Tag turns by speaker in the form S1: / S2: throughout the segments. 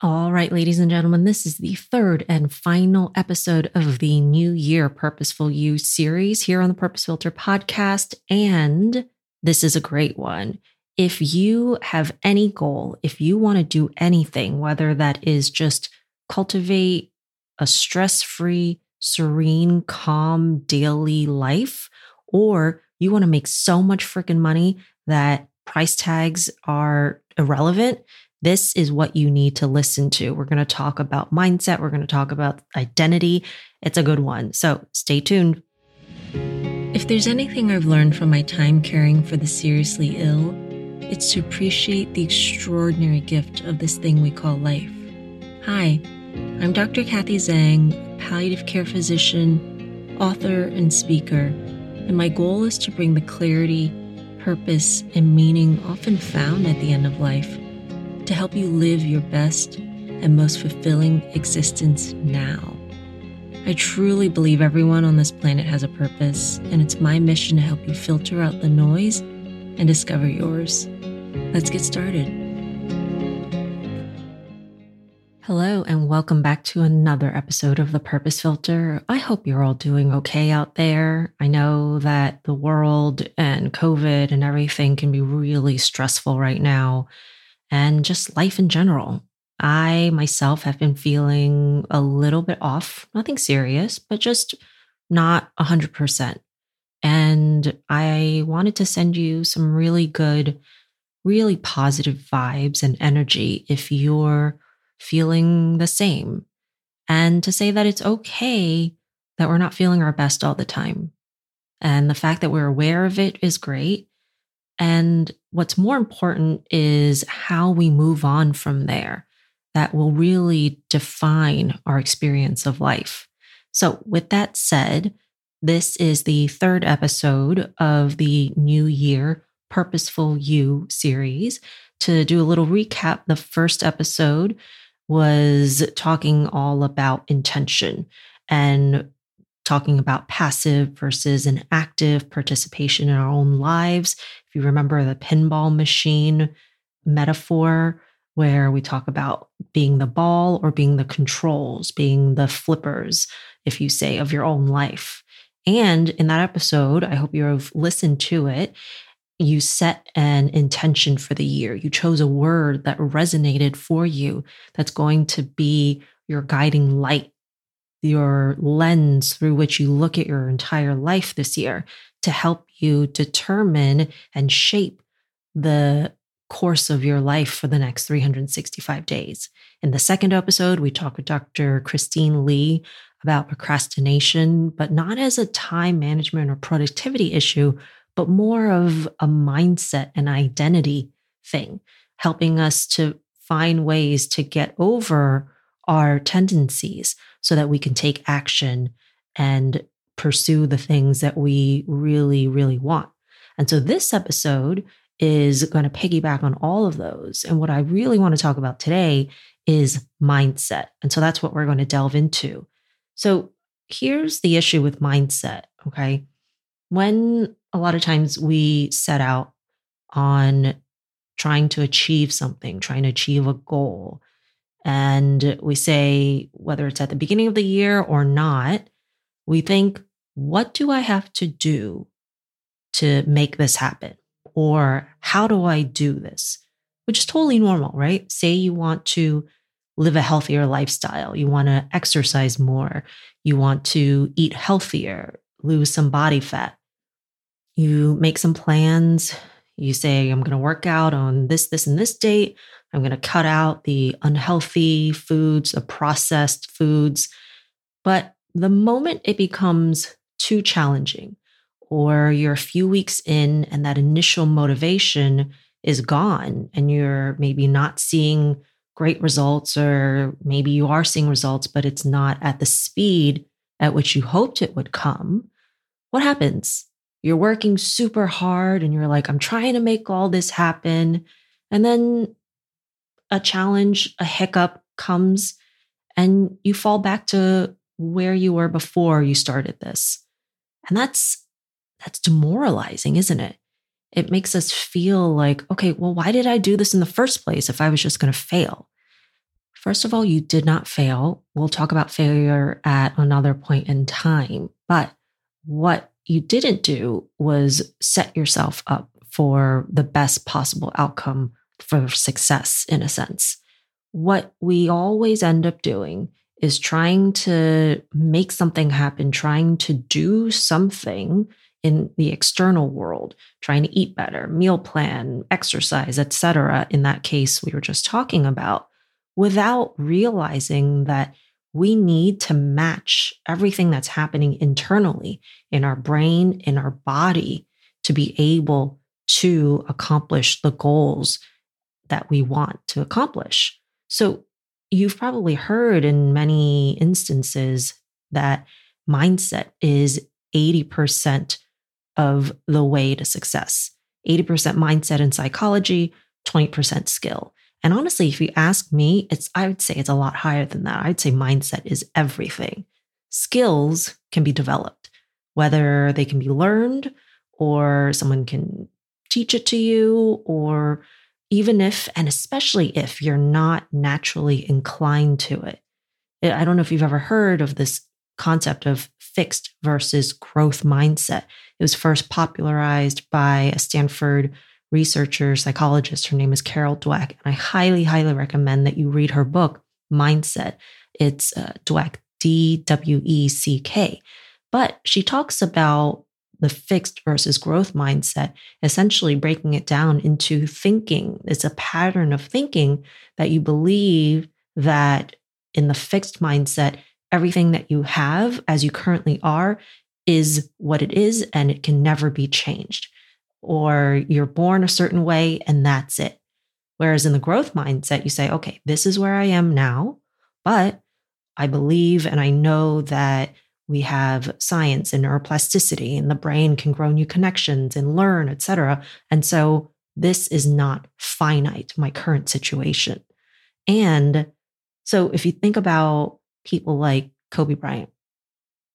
S1: All right, ladies and gentlemen, this is the third and final episode of the New Year Purposeful You series here on the Purpose Filter podcast. And this is a great one. If you have any goal, if you want to do anything, whether that is just cultivate a stress free, serene, calm daily life, or you want to make so much freaking money that price tags are irrelevant, this is what you need to listen to. We're going to talk about mindset. We're going to talk about identity. It's a good one. So stay tuned. If there's anything I've learned from my time caring for the seriously ill, it's to appreciate the extraordinary gift of this thing we call life. Hi, I'm Dr. Kathy Zhang, palliative care physician, author, and speaker, and my goal is to bring the clarity, purpose, and meaning often found at the end of life to help you live your best and most fulfilling existence now. I truly believe everyone on this planet has a purpose, and it's my mission to help you filter out the noise and discover yours. Let's get started. Hello, and welcome back to another episode of The Purpose Filter. I hope you're all doing okay out there. I know that the world and COVID and everything can be really stressful right now and just life in general. I myself have been feeling a little bit off, nothing serious, but just not 100%. And I wanted to send you some really good, really positive vibes and energy if you're feeling the same. And to say that it's okay that we're not feeling our best all the time. And the fact that we're aware of it is great. And what's more important is how we move on from there that will really define our experience of life. So, with that said, this is the third episode of the New Year Purposeful You series. To do a little recap, the first episode was talking all about intention and talking about passive versus an active participation in our own lives. If you remember the pinball machine metaphor, where we talk about being the ball or being the controls, being the flippers, if you say, of your own life. And in that episode, I hope you've listened to it. You set an intention for the year. You chose a word that resonated for you that's going to be your guiding light your lens through which you look at your entire life this year to help you determine and shape the course of your life for the next 365 days. In the second episode, we talk with Dr. Christine Lee about procrastination, but not as a time management or productivity issue, but more of a mindset and identity thing, helping us to find ways to get over our tendencies so that we can take action and pursue the things that we really, really want. And so this episode is going to piggyback on all of those. And what I really want to talk about today is mindset. And so that's what we're going to delve into. So here's the issue with mindset. Okay. When a lot of times we set out on trying to achieve something, trying to achieve a goal, and we say, whether it's at the beginning of the year or not, we think, what do I have to do to make this happen? Or how do I do this? Which is totally normal, right? Say you want to live a healthier lifestyle, you want to exercise more, you want to eat healthier, lose some body fat. You make some plans. You say, I'm going to work out on this, this, and this date. I'm going to cut out the unhealthy foods, the processed foods. But the moment it becomes too challenging, or you're a few weeks in and that initial motivation is gone, and you're maybe not seeing great results, or maybe you are seeing results, but it's not at the speed at which you hoped it would come, what happens? You're working super hard and you're like, I'm trying to make all this happen. And then a challenge, a hiccup comes, and you fall back to where you were before you started this. And that's that's demoralizing, isn't it? It makes us feel like, okay, well, why did I do this in the first place if I was just going to fail? First of all, you did not fail. We'll talk about failure at another point in time. But what you didn't do was set yourself up for the best possible outcome for success, in a sense. What we always end up doing is trying to make something happen, trying to do something in the external world, trying to eat better, meal plan, exercise, etc. In that case we were just talking about, without realizing that we need to match everything that's happening internally in our brain, in our body to be able to accomplish the goals that we want to accomplish. So you've probably heard in many instances that mindset is 80% of the way to success 80% mindset and psychology, 20% skill. And honestly, if you ask me, it's I would say it's a lot higher than that. I'd say mindset is everything. Skills can be developed, whether they can be learned or someone can teach it to you or even if, and especially if you're not naturally inclined to it. I don't know if you've ever heard of this concept of fixed versus growth mindset. It was first popularized by a Stanford researcher, psychologist. Her name is Carol Dweck. And I highly, highly recommend that you read her book, Mindset. It's uh, Dweck, D W E C K. But she talks about the fixed versus growth mindset, essentially breaking it down into thinking. It's a pattern of thinking that you believe that in the fixed mindset, everything that you have as you currently are is what it is and it can never be changed. Or you're born a certain way and that's it. Whereas in the growth mindset, you say, okay, this is where I am now, but I believe and I know that we have science and neuroplasticity and the brain can grow new connections and learn etc and so this is not finite my current situation. And so if you think about people like kobe bryant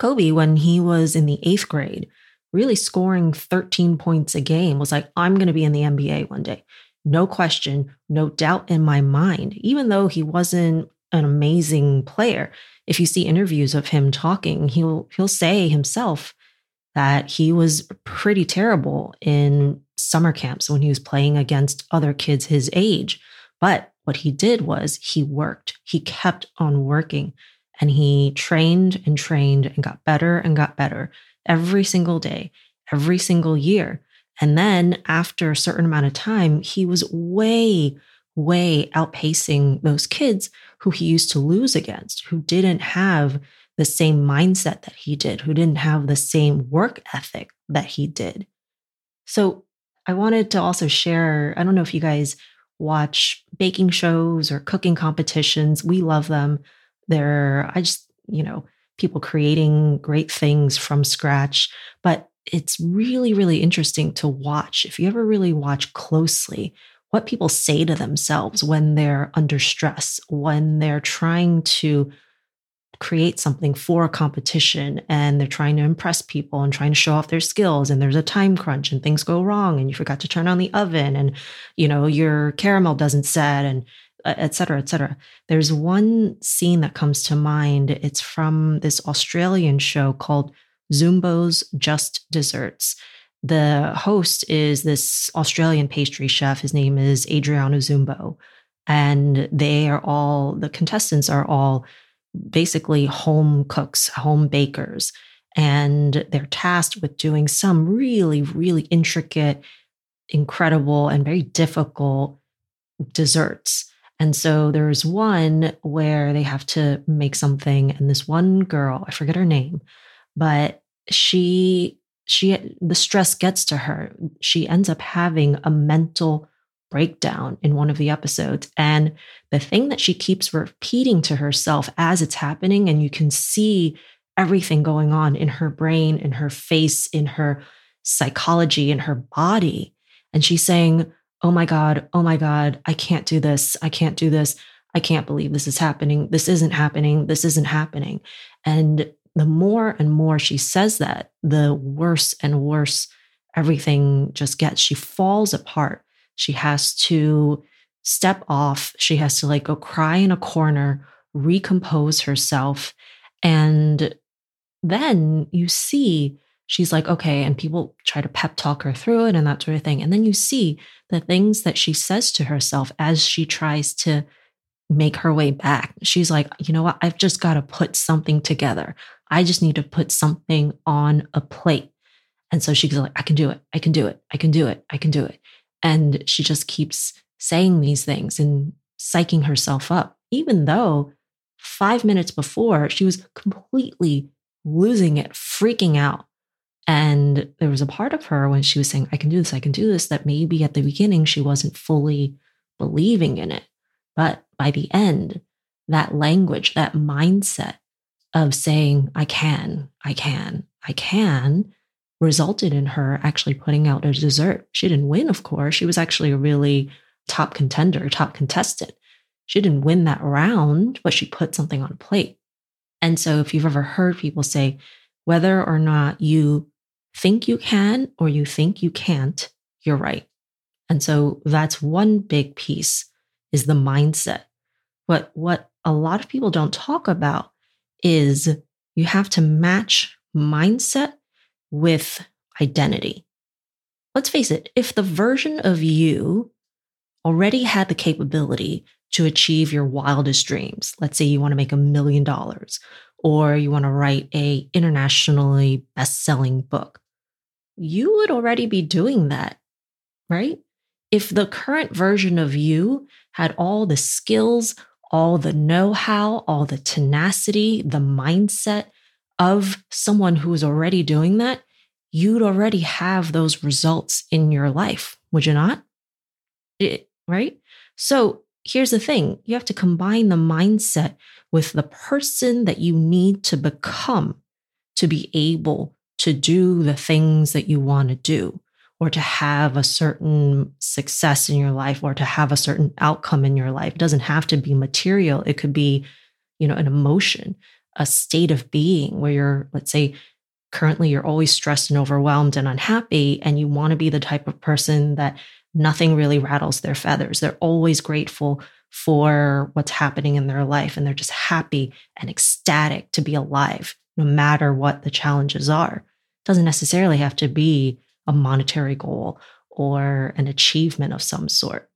S1: kobe when he was in the eighth grade really scoring 13 points a game was like i'm going to be in the nba one day. No question no doubt in my mind even though he wasn't an amazing player if you see interviews of him talking, he'll he'll say himself that he was pretty terrible in summer camps when he was playing against other kids his age. But what he did was he worked. He kept on working and he trained and trained and got better and got better every single day, every single year. And then after a certain amount of time, he was way, way outpacing those kids who he used to lose against, who didn't have the same mindset that he did, who didn't have the same work ethic that he did. So I wanted to also share I don't know if you guys watch baking shows or cooking competitions. We love them. They're, I just, you know, people creating great things from scratch. But it's really, really interesting to watch. If you ever really watch closely, what people say to themselves when they're under stress, when they're trying to create something for a competition and they're trying to impress people and trying to show off their skills and there's a time crunch and things go wrong and you forgot to turn on the oven and you know your caramel doesn't set and uh, et cetera, et cetera. There's one scene that comes to mind. It's from this Australian show called Zumbo's Just Desserts. The host is this Australian pastry chef. His name is Adriano Zumbo. And they are all, the contestants are all basically home cooks, home bakers. And they're tasked with doing some really, really intricate, incredible, and very difficult desserts. And so there's one where they have to make something, and this one girl, I forget her name, but she she the stress gets to her she ends up having a mental breakdown in one of the episodes. And the thing that she keeps repeating to herself as it's happening and you can see everything going on in her brain in her face in her psychology in her body. And she's saying oh my god oh my god i can't do this i can't do this i can't believe this is happening this isn't happening this isn't happening. And the more and more she says that, the worse and worse everything just gets. She falls apart. She has to step off. She has to like go cry in a corner, recompose herself. And then you see she's like, okay, and people try to pep talk her through it and that sort of thing. And then you see the things that she says to herself as she tries to make her way back. She's like, you know what? I've just got to put something together. I just need to put something on a plate. And so she's like, I can do it. I can do it. I can do it. I can do it. And she just keeps saying these things and psyching herself up, even though five minutes before she was completely losing it, freaking out. And there was a part of her when she was saying, I can do this, I can do this, that maybe at the beginning she wasn't fully believing in it. But by the end, that language, that mindset of saying, I can, I can, I can, resulted in her actually putting out a dessert. She didn't win, of course. She was actually a really top contender, top contestant. She didn't win that round, but she put something on a plate. And so, if you've ever heard people say, whether or not you think you can or you think you can't, you're right. And so, that's one big piece is the mindset. But what a lot of people don't talk about is you have to match mindset with identity. Let's face it, if the version of you already had the capability to achieve your wildest dreams, let's say you want to make a million dollars or you want to write a internationally best-selling book, you would already be doing that, right? If the current version of you had all the skills, all the know-how, all the tenacity, the mindset, of someone who is already doing that, you'd already have those results in your life, would you not? It, right? So here's the thing you have to combine the mindset with the person that you need to become to be able to do the things that you want to do or to have a certain success in your life or to have a certain outcome in your life. It doesn't have to be material. It could be, you know, an emotion a state of being where you're, let's say, currently you're always stressed and overwhelmed and unhappy, and you want to be the type of person that nothing really rattles their feathers. They're always grateful for what's happening in their life, and they're just happy and ecstatic to be alive, no matter what the challenges are. It doesn't necessarily have to be a monetary goal or an achievement of some sort.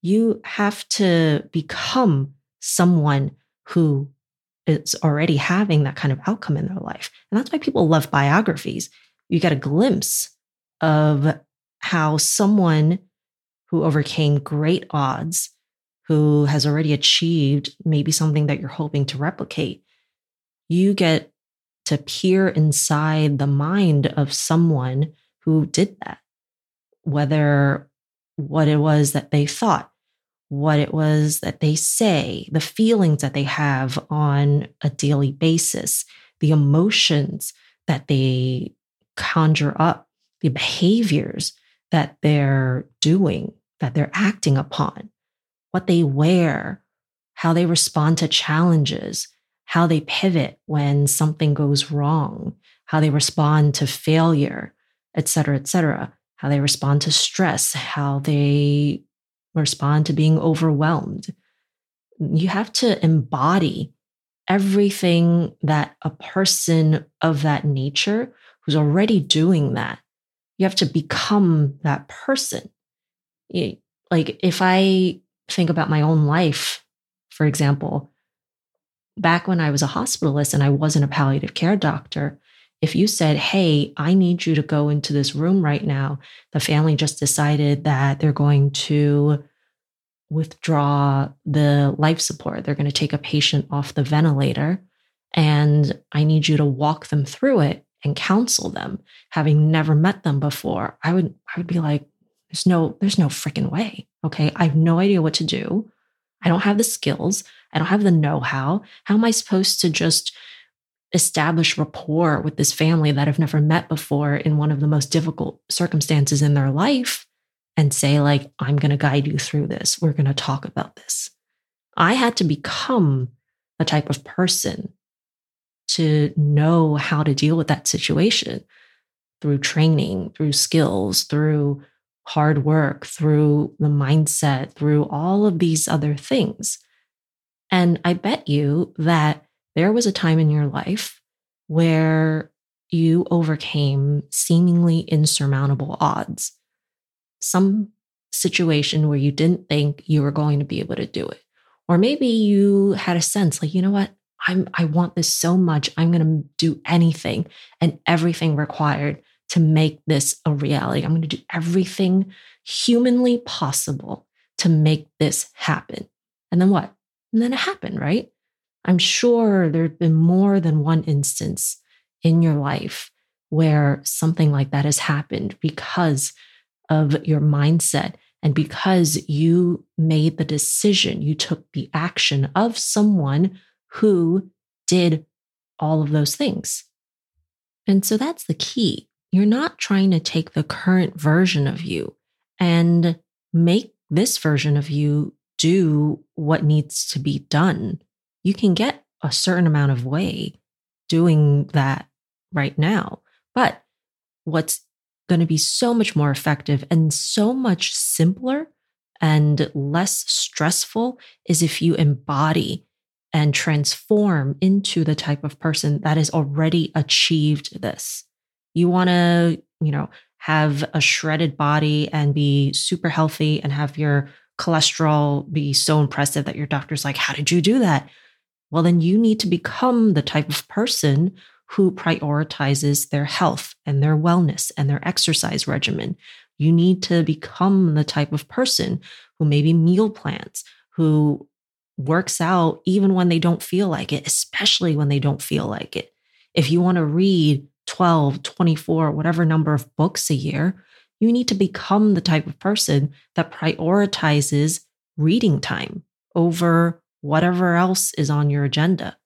S1: You have to become someone who is already having that kind of outcome in their life. And that's why people love biographies. You get a glimpse of how someone who overcame great odds, who has already achieved maybe something that you're hoping to replicate, you get to peer inside the mind of someone who did that, whether what it was that they thought, what it was that they say, the feelings that they have on a daily basis, the emotions that they conjure up, the behaviors that they're doing, that they're acting upon, what they wear, how they respond to challenges, how they pivot when something goes wrong, how they respond to failure, et cetera, et cetera, how they respond to stress, how they respond to being overwhelmed. You have to embody everything that a person of that nature who's already doing that, you have to become that person. Like if I think about my own life, for example, back when I was a hospitalist and I wasn't a palliative care doctor, if you said, Hey, I need you to go into this room right now, the family just decided that they're going to withdraw the life support. They're going to take a patient off the ventilator. And I need you to walk them through it and counsel them, having never met them before. I would, I would be like, there's no, there's no freaking way. Okay. I have no idea what to do. I don't have the skills. I don't have the know how. How am I supposed to just establish rapport with this family that I've never met before in one of the most difficult circumstances in their life and say, like, I'm going to guide you through this. We're going to talk about this. I had to become a type of person to know how to deal with that situation through training, through skills, through hard work, through the mindset, through all of these other things. And I bet you that there was a time in your life where you overcame seemingly insurmountable odds. Some situation where you didn't think you were going to be able to do it. Or maybe you had a sense like, you know what? I'm I want this so much. I'm going to do anything and everything required to make this a reality. I'm going to do everything humanly possible to make this happen. And then what? And then it happened, right? I'm sure there've been more than one instance in your life where something like that has happened because of your mindset and because you made the decision, you took the action of someone who did all of those things. And so that's the key. You're not trying to take the current version of you and make this version of you do what needs to be done. You can get a certain amount of way doing that right now. But what's going to be so much more effective and so much simpler and less stressful is if you embody and transform into the type of person that has already achieved this. You want to, you know, have a shredded body and be super healthy and have your cholesterol be so impressive that your doctor's like, How did you do that? Well, then you need to become the type of person who prioritizes their health and their wellness and their exercise regimen. You need to become the type of person who maybe meal plans, who works out even when they don't feel like it, especially when they don't feel like it. If you want to read 12, 24, whatever number of books a year, you need to become the type of person that prioritizes reading time over whatever else is on your agenda.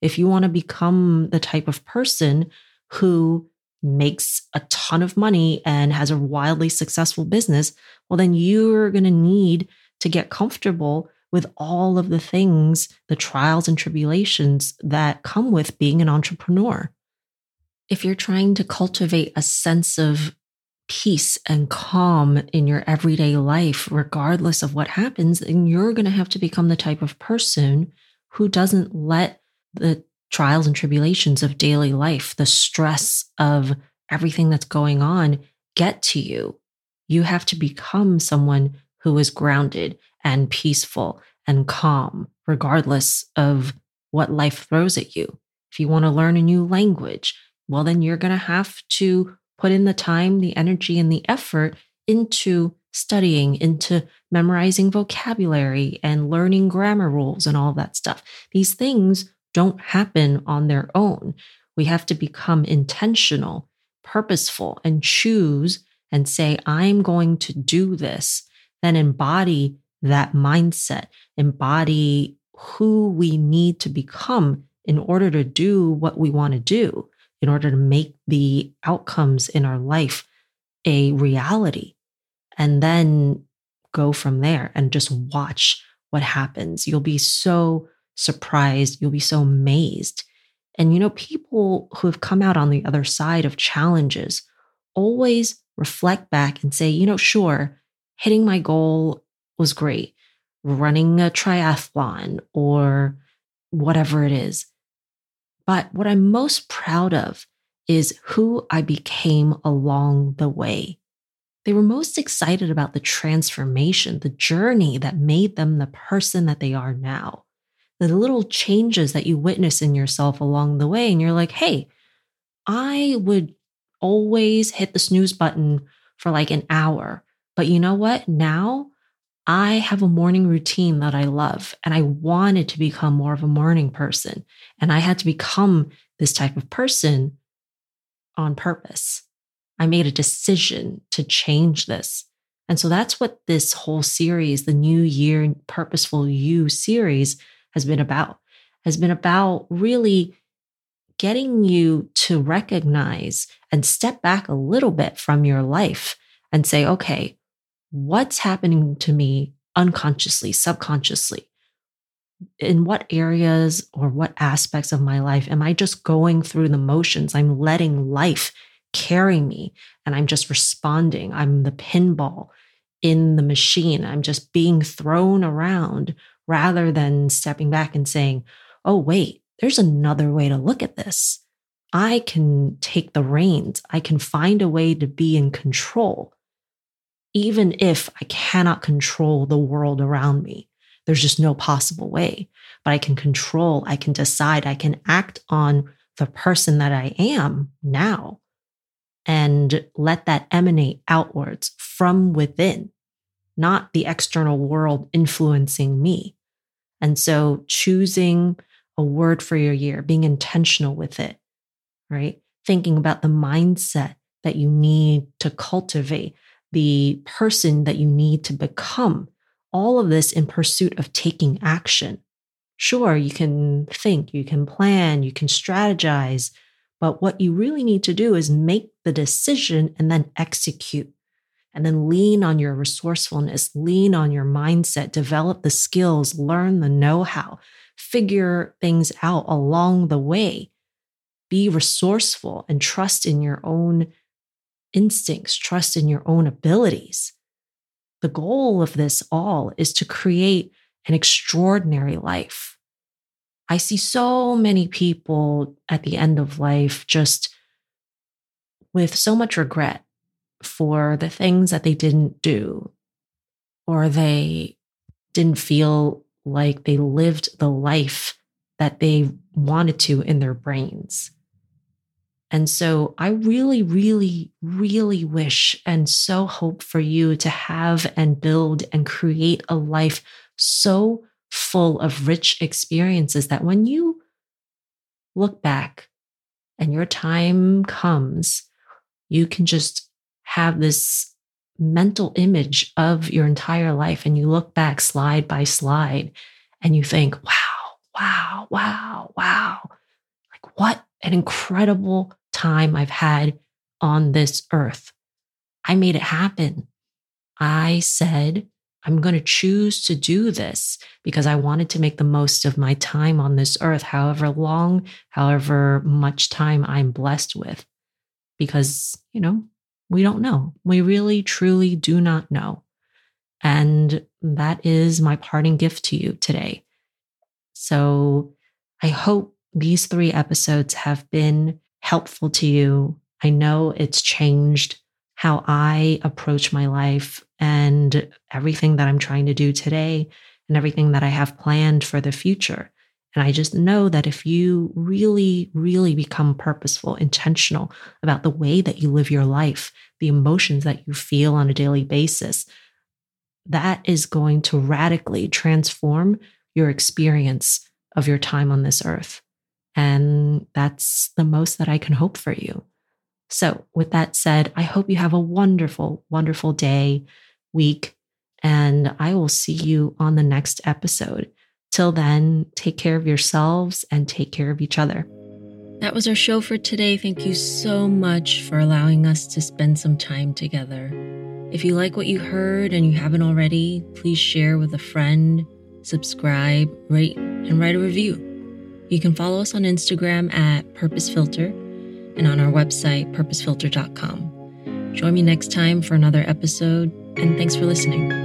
S1: If you want to become the type of person who makes a ton of money and has a wildly successful business, well, then you're going to need to get comfortable with all of the things, the trials and tribulations that come with being an entrepreneur. If you're trying to cultivate a sense of peace and calm in your everyday life, regardless of what happens, then you're going to have to become the type of person who doesn't let the trials and tribulations of daily life, the stress of everything that's going on get to you. You have to become someone who is grounded and peaceful and calm, regardless of what life throws at you. If you want to learn a new language, well, then you're going to have to put in the time, the energy, and the effort into studying, into memorizing vocabulary and learning grammar rules and all that stuff. These things don't happen on their own. We have to become intentional, purposeful, and choose and say, I'm going to do this, then embody that mindset, embody who we need to become in order to do what we want to do, in order to make the outcomes in our life a reality. And then go from there and just watch what happens. You'll be so surprised. You'll be so amazed. And you know, people who have come out on the other side of challenges always reflect back and say, you know, sure, hitting my goal was great, running a triathlon or whatever it is. But what I'm most proud of is who I became along the way. They were most excited about the transformation, the journey that made them the person that they are now the little changes that you witness in yourself along the way. And you're like, hey, I would always hit the snooze button for like an hour. But you know what? Now I have a morning routine that I love, and I wanted to become more of a morning person. And I had to become this type of person on purpose. I made a decision to change this. And so that's what this whole series, the New Year Purposeful You series, has been about, has been about really getting you to recognize and step back a little bit from your life and say, okay, what's happening to me unconsciously, subconsciously? In what areas or what aspects of my life am I just going through the motions? I'm letting life carry me and I'm just responding. I'm the pinball in the machine. I'm just being thrown around rather than stepping back and saying, oh, wait, there's another way to look at this. I can take the reins. I can find a way to be in control, even if I cannot control the world around me. There's just no possible way, but I can control, I can decide, I can act on the person that I am now and let that emanate outwards from within, not the external world influencing me. And so choosing a word for your year, being intentional with it, right? Thinking about the mindset that you need to cultivate, the person that you need to become, all of this in pursuit of taking action. Sure, you can think, you can plan, you can strategize, but what you really need to do is make the decision and then execute. And then lean on your resourcefulness, lean on your mindset, develop the skills, learn the know how, figure things out along the way be resourceful and trust in your own instincts, trust in your own abilities. The goal of this all is to create an extraordinary life. I see so many people at the end of life just with so much regret for the things that they didn't do, or they didn't feel like they lived the life that they wanted to in their brains. And so I really, really, really wish and so hope for you to have and build and create a life so full of rich experiences that when you look back and your time comes, you can just have this mental image of your entire life and you look back slide by slide and you think, wow, wow, wow, wow. Like, what an incredible time I've had on this earth. I made it happen. I said, I'm going to choose to do this because I wanted to make the most of my time on this earth, however long, however much time I'm blessed with. Because, you know, we don't know. We really, truly do not know. And that is my parting gift to you today. So I hope these three episodes have been helpful to you. I know it's changed how I approach my life and everything that I'm trying to do today and everything that I have planned for the future. And I just know that if you really, really become purposeful, intentional about the way that you live your life, the emotions that you feel on a daily basis, that is going to radically transform your experience of your time on this earth. And that's the most that I can hope for you. So, with that said, I hope you have a wonderful, wonderful day, week, and I will see you on the next episode. Till then, take care of yourselves and take care of each other.
S2: That was our show for today. Thank you so much for allowing us to spend some time together. If you like what you heard and you haven't already, please share with a friend, subscribe, rate, and write a review. You can follow us on Instagram at Purpose Filter and on our website, purposefilter.com. Join me next time for another episode, and thanks for listening.